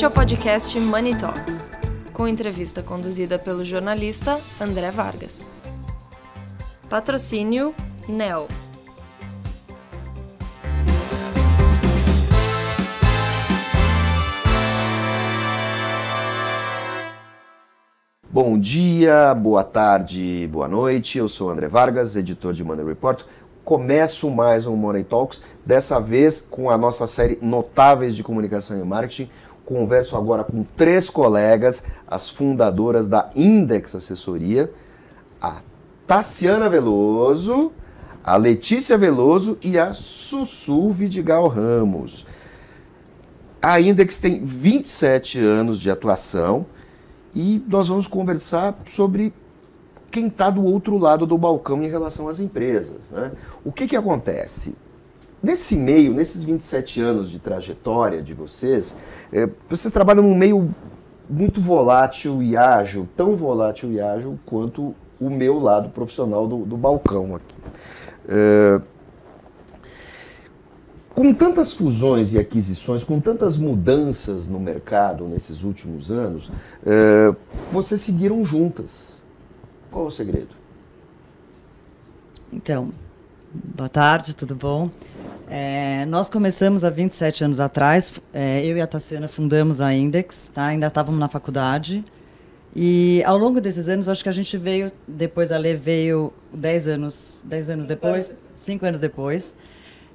Este é o podcast Money Talks, com entrevista conduzida pelo jornalista André Vargas. Patrocínio NEL. Bom dia, boa tarde, boa noite. Eu sou André Vargas, editor de Money Report. Começo mais um Money Talks, dessa vez com a nossa série Notáveis de Comunicação e Marketing. Converso agora com três colegas, as fundadoras da Index Assessoria, a Tassiana Veloso, a Letícia Veloso e a Sussu Vidigal Ramos. A Index tem 27 anos de atuação e nós vamos conversar sobre quem está do outro lado do balcão em relação às empresas. Né? O que, que acontece? Nesse meio, nesses 27 anos de trajetória de vocês, é, vocês trabalham num meio muito volátil e ágil, tão volátil e ágil quanto o meu lado profissional do, do balcão aqui. É, com tantas fusões e aquisições, com tantas mudanças no mercado nesses últimos anos, é, vocês seguiram juntas. Qual o segredo? Então, boa tarde, tudo bom? É, nós começamos há 27 anos atrás, é, eu e a Tassiana fundamos a Index, tá? ainda estávamos na faculdade. E ao longo desses anos, acho que a gente veio, depois a Lê veio 10 anos, 10 anos depois, 5 anos depois.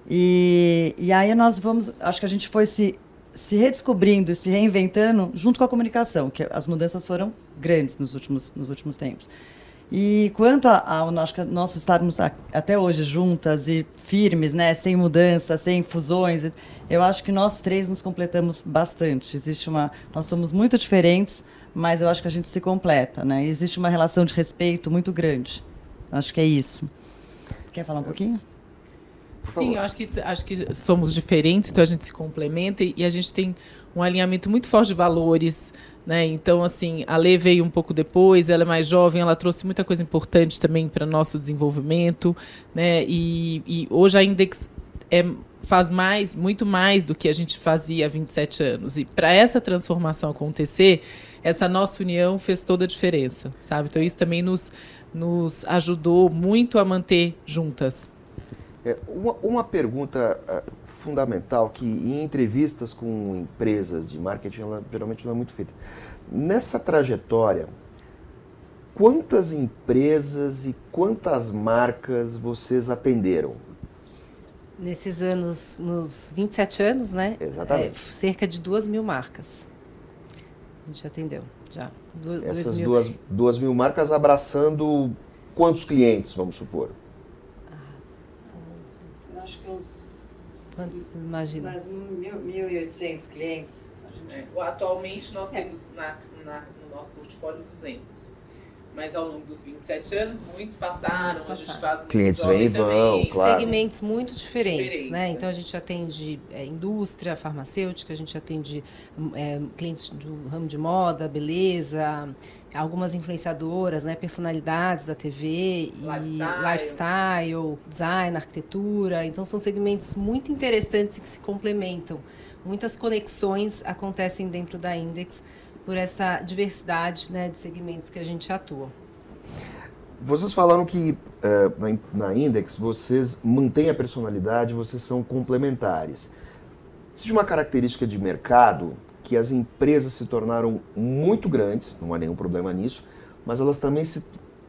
E, e aí nós vamos, acho que a gente foi se, se redescobrindo e se reinventando junto com a comunicação, que as mudanças foram grandes nos últimos, nos últimos tempos. E quanto a, nós, estarmos até hoje juntas e firmes, né, sem mudança, sem fusões, eu acho que nós três nos completamos bastante. Existe uma, nós somos muito diferentes, mas eu acho que a gente se completa, né? Existe uma relação de respeito muito grande. Acho que é isso. Quer falar um pouquinho? Sim, eu acho que, acho que somos diferentes, então a gente se complementa e, e a gente tem um alinhamento muito forte de valores, né? Então, assim, a Lê veio um pouco depois, ela é mais jovem, ela trouxe muita coisa importante também para nosso desenvolvimento. Né? E, e hoje a Index é, faz mais, muito mais do que a gente fazia há 27 anos. E para essa transformação acontecer, essa nossa união fez toda a diferença, sabe? Então isso também nos, nos ajudou muito a manter juntas. É, uma, uma pergunta uh, fundamental que em entrevistas com empresas de marketing ela geralmente não é muito feita. Nessa trajetória, quantas empresas e quantas marcas vocês atenderam? Nesses anos, nos 27 anos, né? Exatamente. É, cerca de duas mil marcas. A gente atendeu já. Du Essas. Duas, duas mil marcas abraçando quantos clientes, vamos supor? acho que uns. Quantos imagina? Mais 1.800 clientes. É, atualmente nós é. temos na, na, no nosso portfólio 200 mas ao longo dos 27 anos, muitos passaram, muitos passaram. a gente faz Clientes vêm e vão, claro. Segmentos muito diferentes, diferentes né? Então, a gente atende é, indústria, farmacêutica, a gente atende é, clientes do ramo de moda, beleza, algumas influenciadoras, né? Personalidades da TV, lifestyle. e lifestyle, design, arquitetura. Então, são segmentos muito interessantes e que se complementam. Muitas conexões acontecem dentro da Index, por essa diversidade né, de segmentos que a gente atua. Vocês falaram que uh, na, Index vocês mantêm a personalidade, vocês são complementares. Existe uma característica de mercado que as empresas se tornaram muito grandes, não há nenhum problema nisso, mas elas também se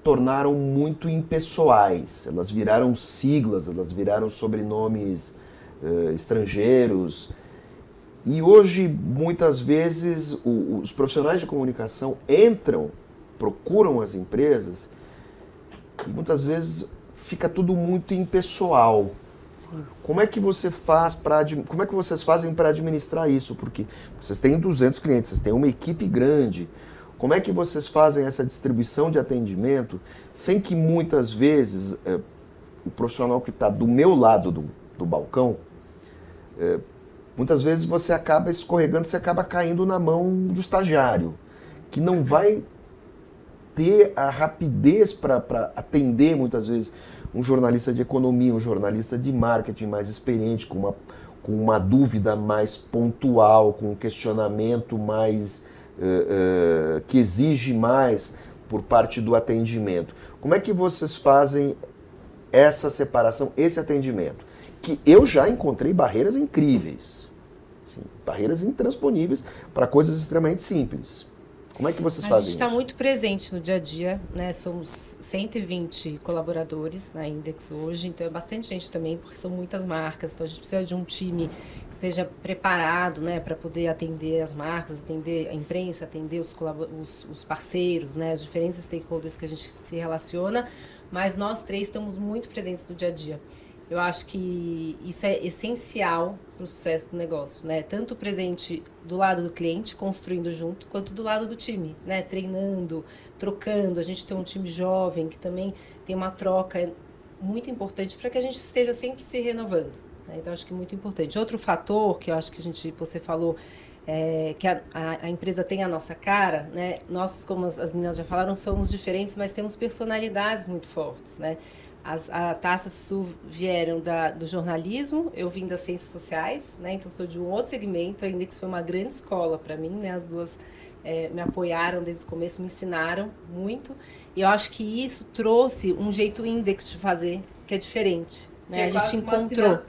tornaram muito impessoais. Elas viraram siglas, elas viraram sobrenomes uh, estrangeiros. E hoje, muitas vezes, o, os profissionais de comunicação entram, procuram as empresas e muitas vezes fica tudo muito impessoal. Sim. Como é que você faz para como é que vocês fazem para administrar isso? Porque vocês têm 200 clientes, vocês têm uma equipe grande. Como é que vocês fazem essa distribuição de atendimento sem que muitas vezes é, o profissional que está do meu lado do, do balcão é, muitas vezes você acaba escorregando, você acaba caindo na mão do estagiário, que não vai ter a rapidez para atender muitas vezes um jornalista de economia, um jornalista de marketing mais experiente, com uma, com uma dúvida mais pontual, com um questionamento mais uh, uh, que exige mais por parte do atendimento. Como é que vocês fazem essa separação, esse atendimento? Que eu já encontrei barreiras incríveis, sim, barreiras intransponíveis para coisas extremamente simples. Como é que vocês a fazem isso? A gente está muito presente no dia a dia, né? Somos 120 colaboradores na Index hoje, então é bastante gente também, porque são muitas marcas. Então a gente precisa de um time que esteja preparado, né, para poder atender as marcas, atender a imprensa, atender os, os, os parceiros, né, os diferentes stakeholders que a gente se relaciona. Mas nós três estamos muito presentes no dia a dia. Eu acho que isso é essencial para o sucesso do negócio, né? Tanto presente do lado do cliente, construindo junto, quanto do lado do time, né? Treinando, trocando. A gente tem um time jovem que também tem uma troca muito importante para que a gente esteja sempre se renovando. Né? Então, acho que é muito importante. Outro fator que eu acho que a gente, você falou, é, que a, a, empresa tem a nossa cara, né? Nós, como as, as meninas já falaram, somos diferentes, mas temos personalidades muito fortes, né? As, a Taça Sul vieram da, do jornalismo, eu vim das ciências sociais, né? Então sou de um outro segmento. A Index foi uma grande escola para mim, né? As duas é, me apoiaram desde o começo, me ensinaram muito. E eu acho que isso trouxe um jeito Index de fazer que é diferente. Né? É a gente encontrou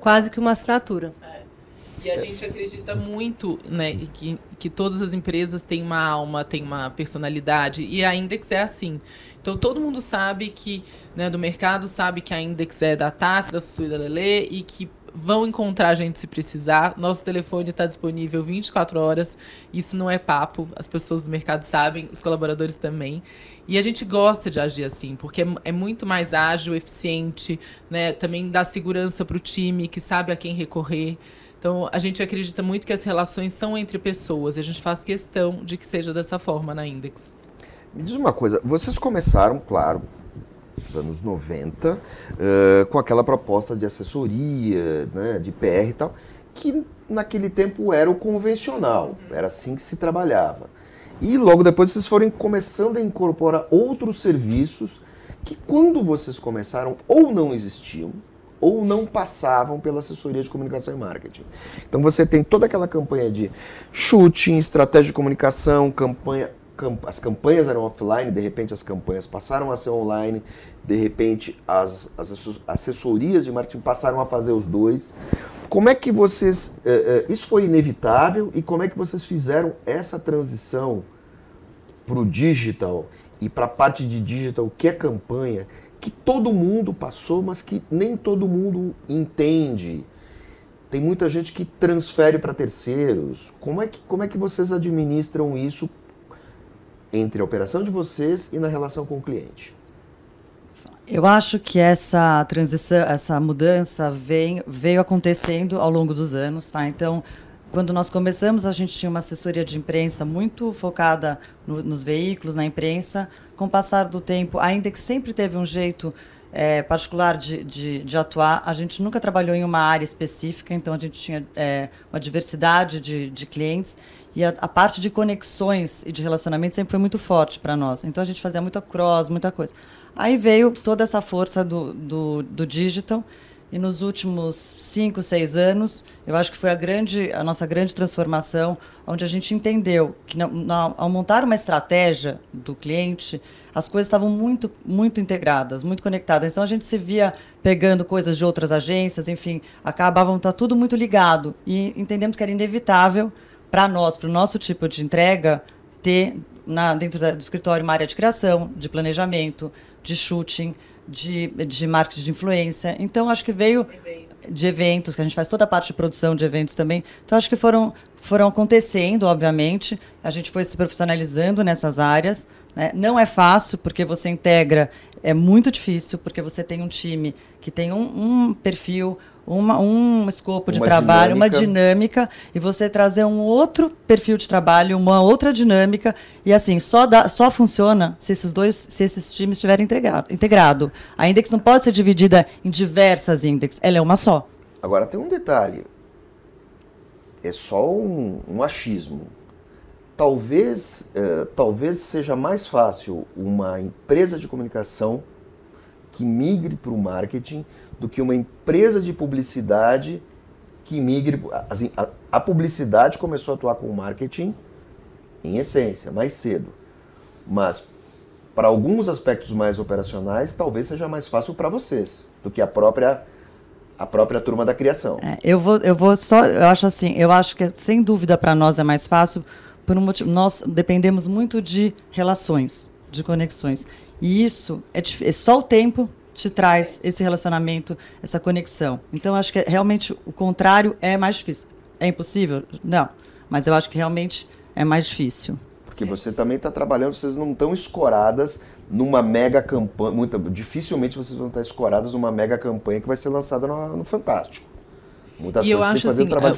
quase que uma assinatura. É. E a gente acredita muito né, que, que todas as empresas têm uma alma, têm uma personalidade, e a Index é assim. Então todo mundo sabe que, né, do mercado, sabe que a Index é da Tassi, da e da Lelê, e que vão encontrar a gente se precisar. Nosso telefone está disponível 24 horas. Isso não é papo. As pessoas do mercado sabem, os colaboradores também. E a gente gosta de agir assim, porque é, é muito mais ágil, eficiente, né? Também dá segurança para o time, que sabe a quem recorrer. Então, a gente acredita muito que as relações são entre pessoas e a gente faz questão de que seja dessa forma na Index. Me diz uma coisa, vocês começaram, claro, nos anos 90, uh, com aquela proposta de assessoria, né, de PR e tal, que naquele tempo era o convencional, era assim que se trabalhava. E logo depois vocês foram começando a incorporar outros serviços que quando vocês começaram ou não existiam, ou não passavam pela assessoria de comunicação e marketing. Então você tem toda aquela campanha de shooting, estratégia de comunicação, campanha, camp as campanhas eram offline, de repente as campanhas passaram a ser online, de repente as, as assessorias de marketing passaram a fazer os dois. Como é que vocês. Eh, eh, isso foi inevitável e como é que vocês fizeram essa transição para o digital e para a parte de digital, que é campanha, que todo mundo passou, mas que nem todo mundo entende. Tem muita gente que transfere para terceiros. Como é, que, como é que vocês administram isso entre a operação de vocês e na relação com o cliente? Eu acho que essa transição, essa mudança vem, veio acontecendo ao longo dos anos, tá? Então, quando nós começamos, a gente tinha uma assessoria de imprensa muito focada no, nos veículos, na imprensa. Com o passar do tempo, ainda que sempre teve um jeito é, particular de, de, de, atuar, a gente nunca trabalhou em uma área específica, então a gente tinha é, uma diversidade de, de clientes. E a, a, parte de conexões e de relacionamento sempre foi muito forte para nós. Então a gente fazia muita cross, muita coisa. Aí veio toda essa força do, do, do digital e nos últimos cinco, seis anos, eu acho que foi a, grande, a nossa grande transformação, onde a gente entendeu que, na, na, ao montar uma estratégia do cliente, as coisas estavam muito, muito integradas, muito conectadas. Então, a gente se via pegando coisas de outras agências, enfim, acabavam tá tudo muito ligado. E entendemos que era inevitável para nós, para o nosso tipo de entrega, ter na, dentro da, do escritório uma área de criação, de planejamento, de shooting, de, de marketing de influência. Então, acho que veio de eventos, que a gente faz toda a parte de produção de eventos também. Então, acho que foram, foram acontecendo, obviamente. A gente foi se profissionalizando nessas áreas. Né? Não é fácil, porque você integra, é muito difícil, porque você tem um time que tem um, um perfil, uma, um escopo de uma trabalho, dinâmica. uma dinâmica, e você trazer um outro perfil de trabalho, uma outra dinâmica, e assim, só, dá, só funciona se esses dois, se esses times estiverem integrado, integrado. A Index não pode ser dividida em diversas Index, ela é uma só. Agora tem um detalhe, é só um, um achismo. Talvez, uh, talvez seja mais fácil uma empresa de comunicação que migre para o marketing do que uma empresa de publicidade que migre. Assim, a, a publicidade começou a atuar com o marketing em essência, mais cedo. Mas para alguns aspectos mais operacionais, talvez seja mais fácil para vocês do que a própria a própria turma da criação. É, eu vou eu vou só eu acho assim, eu acho que sem dúvida para nós é mais fácil por um motivo, nós dependemos muito de relações, de conexões. E isso é, é só o tempo te traz esse relacionamento, essa conexão. Então acho que realmente o contrário é mais difícil. É impossível? Não, mas eu acho que realmente é mais difícil. Porque você também está trabalhando, vocês não estão escoradas numa mega campanha. Muito, dificilmente vocês vão estar escoradas numa mega campanha que vai ser lançada no, no Fantástico. Muitas e eu acho assim, um trabalho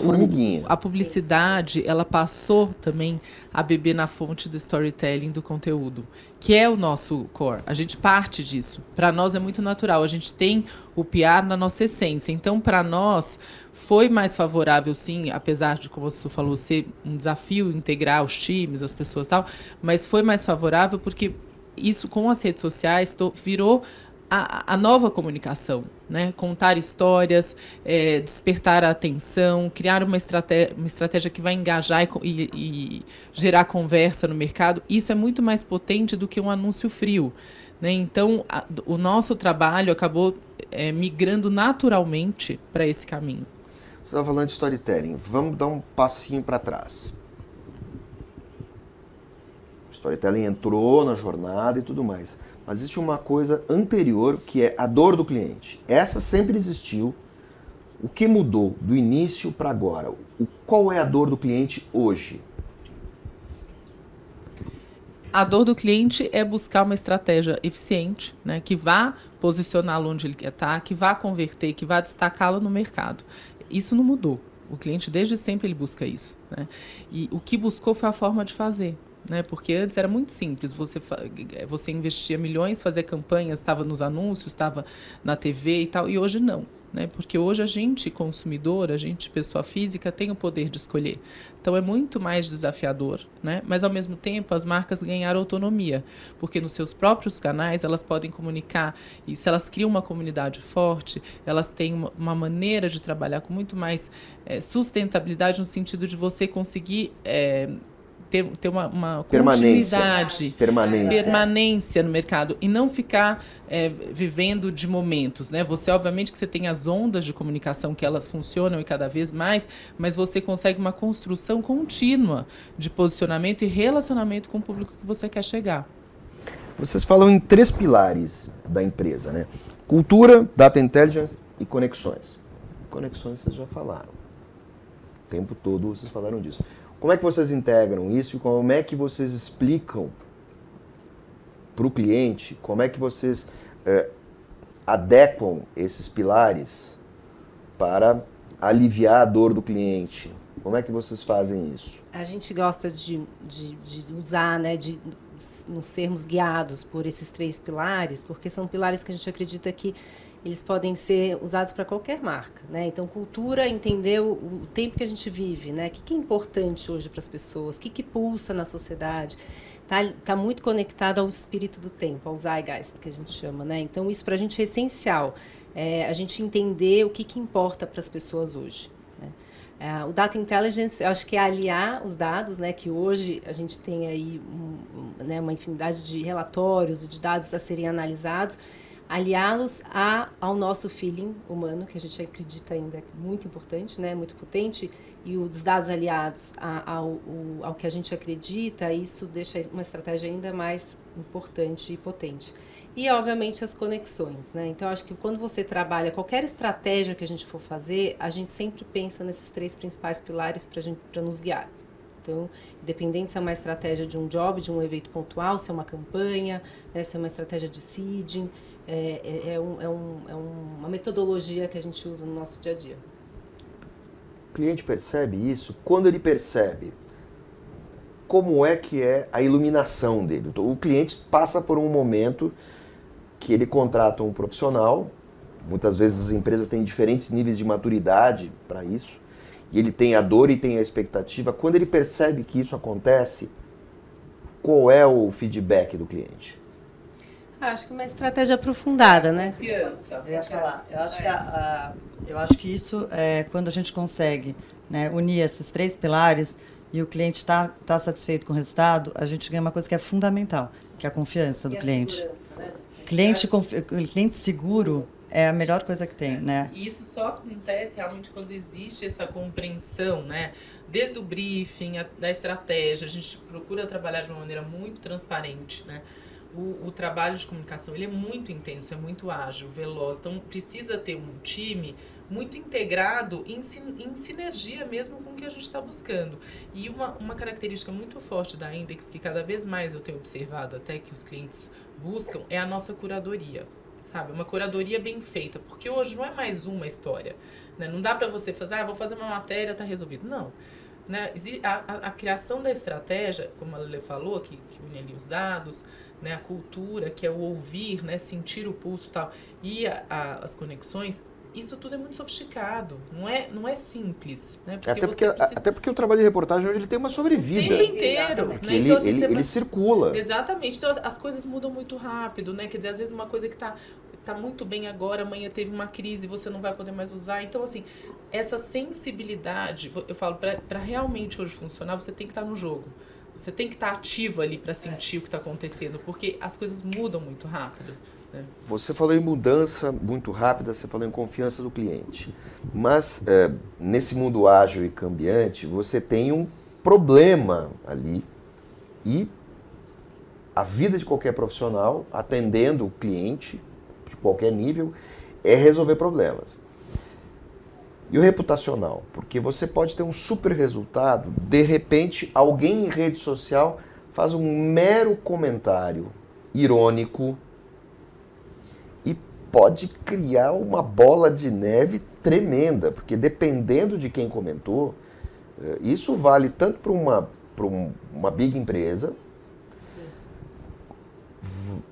a, a publicidade, ela passou também a beber na fonte do storytelling do conteúdo, que é o nosso core. A gente parte disso. Para nós é muito natural. A gente tem o PR na nossa essência. Então, para nós, foi mais favorável, sim, apesar de, como você falou, ser um desafio integrar os times, as pessoas e tal, mas foi mais favorável porque isso com as redes sociais virou a, a, nova comunicação, né? Contar histórias, é, despertar a atenção, criar uma estratégia, uma estratégia que vai engajar e, e, e, gerar conversa no mercado. Isso é muito mais potente do que um anúncio frio. Né? Então, a, o nosso trabalho acabou é, migrando naturalmente para esse caminho. Você estava falando de storytelling. Vamos dar um passinho para trás. Storytelling entrou na jornada e tudo mais mas existe uma coisa anterior que é a dor do cliente. Essa sempre existiu. O que mudou do início para agora? O, qual é a dor do cliente hoje? A dor do cliente é buscar uma estratégia eficiente, né, que vá posicioná-lo onde ele quer estar, que vá converter, que vá destacá-lo no mercado. Isso não mudou. O cliente desde sempre ele busca isso. Né? E o que buscou foi a forma de fazer né? Porque antes era muito simples, você você investia milhões, fazia campanhas, estava nos anúncios, estava na TV e tal, e hoje não, né? Porque hoje a gente consumidor, a gente pessoa física tem o poder de escolher. Então é muito mais desafiador, né? Mas ao mesmo tempo as marcas ganharam autonomia, porque nos seus próprios canais elas podem comunicar e se elas criam uma comunidade forte, elas têm uma, uma maneira de trabalhar com muito mais é, sustentabilidade no sentido de você conseguir é, ter, ter uma, uma permanência. continuidade, permanência. permanência no mercado e não ficar é, vivendo de momentos, né? Você obviamente que você tem as ondas de comunicação que elas funcionam e cada vez mais, mas você consegue uma construção contínua de posicionamento e relacionamento com o público que você quer chegar. Vocês falam em três pilares da empresa, né? Cultura, data intelligence e conexões. Conexões vocês já falaram. O tempo todo vocês falaram disso. Como é que vocês integram isso e como é que vocês explicam para o cliente, como é que vocês é, adequam esses pilares para aliviar a dor do cliente? Como é que vocês fazem isso? A gente gosta de, de, de usar, né, de, nos sermos guiados por esses três pilares, porque são pilares que a gente acredita que eles podem ser usados para qualquer marca, né? Então, cultura, entender o, o, tempo que a gente vive, né? O que, que é importante hoje para as pessoas, o que, que pulsa na sociedade, tá, tá muito conectado ao espírito do tempo, ao zeitgeist que a gente chama, né? Então, isso para a gente é essencial, é, a gente entender o que, que importa para as pessoas hoje. Né? É, o Data Intelligence, eu acho que é aliar os dados, né, que hoje a gente tem aí um, né, uma infinidade de relatórios e de dados a serem analisados, aliá-los ao nosso feeling humano, que a gente acredita ainda é muito importante, né, muito potente, e os dados aliados ao, ao, que a gente acredita, isso deixa uma estratégia ainda mais importante e potente. E, obviamente, as conexões. Né? Então, acho que quando você trabalha qualquer estratégia que a gente for fazer, a gente sempre pensa nesses três principais pilares para nos guiar. Então, independente se é uma estratégia de um job, de um evento pontual, se é uma campanha, né, se é uma estratégia de seeding, é, é, é, um, é, um, é uma metodologia que a gente usa no nosso dia a dia. O cliente percebe isso? Quando ele percebe, como é que é a iluminação dele? O cliente passa por um momento que ele contrata um profissional, muitas vezes as empresas têm diferentes níveis de maturidade para isso, e ele tem a dor e tem a expectativa. Quando ele percebe que isso acontece, qual é o feedback do cliente? Ah, acho que uma estratégia aprofundada, né? Confiança. Eu ia falar. Eu acho, é. que, a, a, eu acho que isso é quando a gente consegue né, unir esses três pilares e o cliente está tá satisfeito com o resultado, a gente ganha uma coisa que é fundamental, que é a confiança do e cliente. Né? Cliente, confi cliente seguro é a melhor coisa que tem, né? E isso só acontece realmente quando existe essa compreensão, né? Desde o briefing, a, da estratégia, a gente procura trabalhar de uma maneira muito transparente, né? O, o, trabalho de comunicação ele é muito intenso, é muito ágil, veloz. Então precisa ter um time muito integrado em, em sinergia mesmo com o que a gente está buscando. E uma, uma característica muito forte da Index, que cada vez mais eu tenho observado até que os clientes buscam, é a nossa curadoria sabe? Uma curadoria bem feita, porque hoje não é mais uma história, né? Não dá para você fazer, ah, vou fazer uma matéria, tá resolvido. Não. Né? A, a, a criação da estratégia, como a Lele falou, que, que une ali os dados, né? a cultura, que é o ouvir, né? sentir o pulso e tal, e a, as conexões, isso tudo é muito sofisticado, não é, não é simples. Né? Porque até, porque, precisa... até porque o trabalho de reportagem hoje ele tem uma sobrevida. O inteiro. Né? Ele, então, assim, ele, ele circula. Exatamente. Então as, as, coisas mudam muito rápido, né? Quer dizer, às vezes uma coisa que está tá muito bem agora, amanhã teve uma crise, você não vai poder mais usar. Então, assim, essa sensibilidade, eu falo, para realmente hoje funcionar, você tem que estar tá no jogo. Você tem que estar tá ativo ali para sentir é. o que está acontecendo, porque as coisas mudam muito rápido. Né? Você falou em mudança muito rápida, você falou em confiança do cliente. Mas é, nesse mundo ágil e cambiante, você tem um problema ali e a vida de qualquer profissional atendendo o cliente de qualquer nível é resolver problemas. E o reputacional? Porque você pode ter um super resultado, de repente alguém em rede social faz um mero comentário irônico pode criar uma bola de neve tremenda, porque dependendo de quem comentou, eh, isso vale tanto para uma, uma big empresa,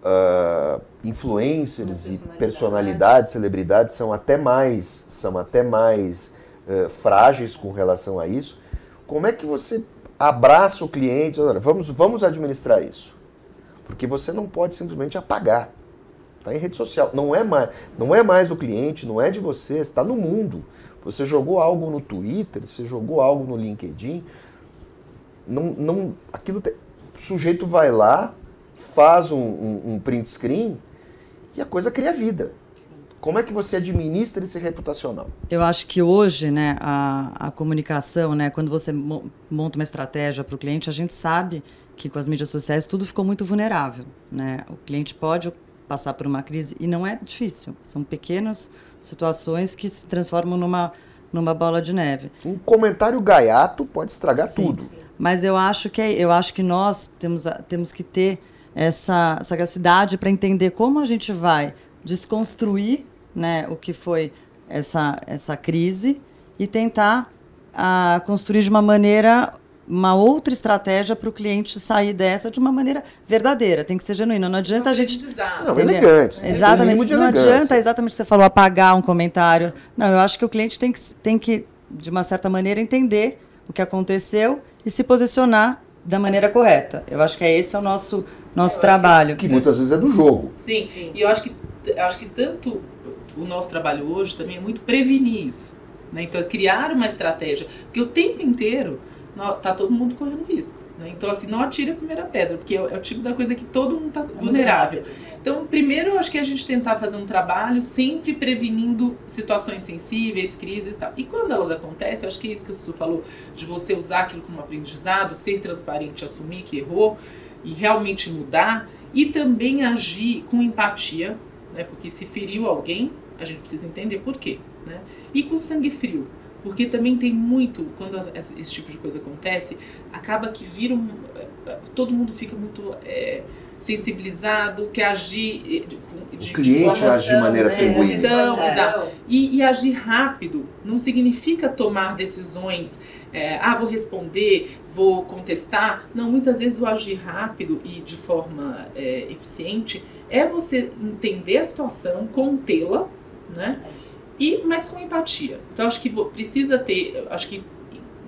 uh, influencers e personalidades, celebridades são até mais, são até mais uh, frágeis com relação a isso. Como é que você abraça o cliente? Olha, vamos, vamos administrar isso. Porque você não pode simplesmente apagar. Está em rede social. Não é, mais, não é mais do cliente, não é de você, está no mundo. Você jogou algo no Twitter, você jogou algo no LinkedIn. Não, não, aquilo te, o sujeito vai lá, faz um, um, um print screen e a coisa cria vida. Como é que você administra esse reputacional? Eu acho que hoje, né, a, a comunicação, né, quando você monta uma estratégia para o cliente, a gente sabe que com as mídias sociais tudo ficou muito vulnerável. Né? O cliente pode passar por uma crise e não é difícil. São pequenas situações que se transformam numa numa bola de neve. Um comentário gaiato pode estragar Sim, tudo. Mas eu acho que é, eu acho que nós temos temos que ter essa sagacidade para entender como a gente vai desconstruir, né, o que foi essa essa crise e tentar a, construir de uma maneira uma outra estratégia para o cliente sair dessa de uma maneira verdadeira, tem que ser genuína. Não adianta a gente. Não, elegante. Exatamente. Não adianta exatamente o que você falou, apagar um comentário. Não, eu acho que o cliente tem que, tem que, de uma certa maneira, entender o que aconteceu e se posicionar da maneira correta. Eu acho que é esse é o nosso, nosso é, trabalho. Que muitas vezes é do jogo. Sim, e eu acho que, eu acho que tanto o nosso trabalho hoje também é muito prevenir isso. Né? Então, é criar uma estratégia. Porque o tempo inteiro tá todo mundo correndo risco. Né? Então, assim, não atire a primeira pedra, porque é, é o tipo da coisa que todo mundo está vulnerável. Então, primeiro, eu acho que a gente tentar fazer um trabalho sempre prevenindo situações sensíveis, crises e tal. E quando elas acontecem, eu acho que é isso que o Sussu falou, de você usar aquilo como aprendizado, ser transparente, assumir que errou e realmente mudar, e também agir com empatia, né? porque se feriu alguém, a gente precisa entender por quê. Né? E com sangue frio. Porque também tem muito, quando esse tipo de coisa acontece, acaba que vira um, todo mundo fica muito é, sensibilizado, quer agir de, de, o cliente de age de maneira sanguínea. É. E, e, agir rápido não significa tomar decisões, é, ah, vou responder, vou contestar. Não, muitas vezes o agir rápido e de forma é, eficiente é você entender a situação, contê-la, né? E mas com empatia. Então acho que precisa ter, acho que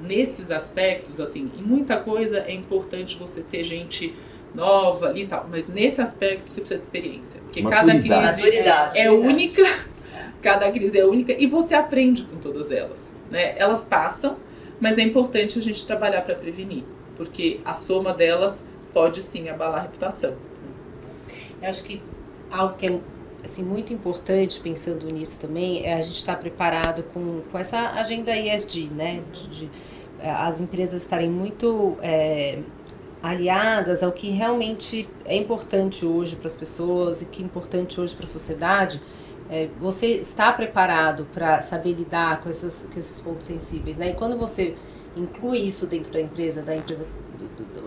nesses aspectos assim, em muita coisa é importante você ter gente nova ali e tal. Mas nesse aspecto você precisa de experiência. Porque Maturidade. cada crise Maturidade. é única, cada crise é única e você aprende com todas elas. Né? Elas passam, mas é importante a gente trabalhar para prevenir, porque a soma delas pode sim abalar a reputação. Eu acho que algo que é assim, muito importante pensando nisso também é a gente estar preparado com, com essa agenda ESG, né? De, de, eh, as empresas estarem muito é, aliadas ao que realmente é importante hoje para as pessoas e que é importante hoje para a sociedade. É, você está preparado para saber lidar com, essas, com esses pontos sensíveis, né? E quando você inclui isso dentro da empresa, da empresa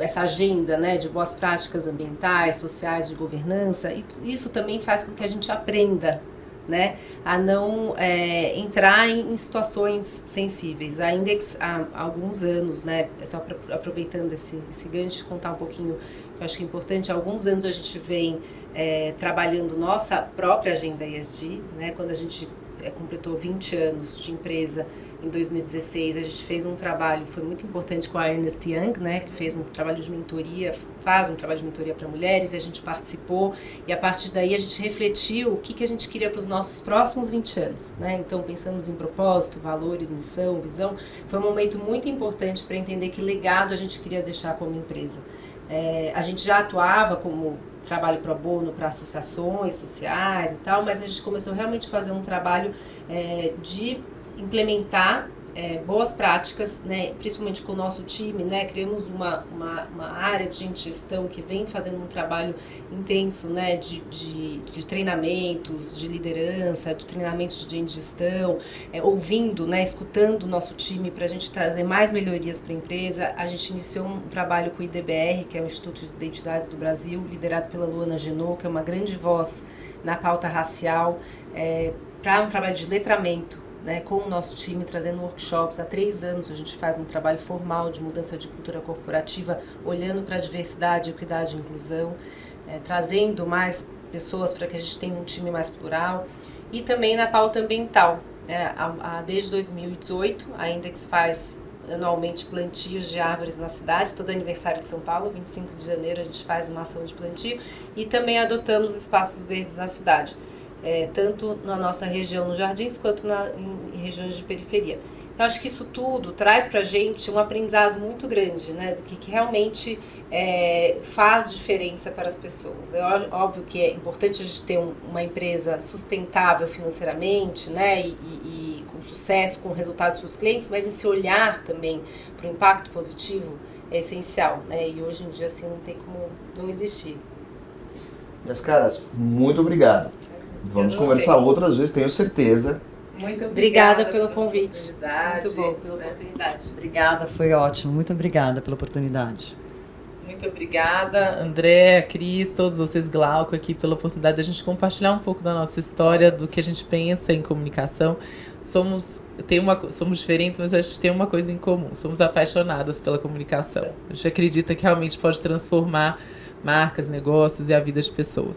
essa agenda né, de boas práticas ambientais, sociais, de governança, e isso também faz com que a gente aprenda né, a não é, entrar em, em, situações sensíveis. A Index, há, alguns anos, né, só pra, aproveitando esse, esse gancho, contar um pouquinho, que eu acho que é importante, há alguns anos a gente vem é, trabalhando nossa própria agenda ESG, né, quando a gente é, completou 20 anos de empresa, em 2016 a gente fez um trabalho, foi muito importante com a Ernest Young, né, que fez um trabalho de mentoria, faz um trabalho de mentoria para mulheres, e a gente participou, e a partir daí a gente refletiu o que, que a gente queria para os nossos próximos 20 anos. Né? Então pensamos em propósito, valores, missão, visão. Foi um momento muito importante para entender que legado a gente queria deixar como empresa. É, a gente já atuava como trabalho pro bono para associações sociais e tal, mas a gente começou realmente a fazer um trabalho é, de implementar é, boas práticas, né, principalmente com o nosso time, né, criamos uma, uma, uma, área de gestão que vem fazendo um trabalho intenso né, de, de, de treinamentos, de liderança, de treinamentos de gestão, é, ouvindo, né, escutando o nosso time para a gente trazer mais melhorias para a empresa. A gente iniciou um trabalho com o IDBR, que é o Instituto de Identidades do Brasil, liderado pela Luana Genot, que é uma grande voz na pauta racial, é, para um trabalho de letramento né, com o nosso time, trazendo workshops. Há três anos a gente faz um trabalho formal de mudança de cultura corporativa, olhando para a diversidade, equidade e inclusão, é, trazendo mais pessoas para que a gente tenha um time mais plural. E também na pauta ambiental. É, a, a, desde 2018, a Index faz anualmente plantios de árvores na cidade, todo aniversário de São Paulo, 25 de janeiro a gente faz uma ação de plantio e também adotamos espaços verdes na cidade é, tanto na nossa região, nos jardins, quanto na, em, em regiões de periferia. Então, acho que isso tudo traz para a gente um aprendizado muito grande, né, do que, que realmente é, faz diferença para as pessoas. É óbvio que é importante a gente ter um, uma empresa sustentável financeiramente, né, e, e, e com sucesso, com resultados para os clientes, mas esse olhar também para o impacto positivo é essencial, né, e hoje em dia assim não tem como não existir. Minhas caras, muito obrigado. Vamos conversar sei. outras vezes, tenho certeza. Muito obrigada, obrigada pelo convite. Muito bom, pela né? oportunidade. Obrigada, foi ótimo. Muito obrigada pela oportunidade. Muito obrigada, André, Cris, todos vocês, Glauco, aqui pela oportunidade de a gente compartilhar um pouco da nossa história, do que a gente pensa em comunicação. Somos, tem uma, somos diferentes, mas a gente tem uma coisa em comum. Somos apaixonadas pela comunicação. A gente acredita que realmente pode transformar marcas, negócios e a vida das pessoas.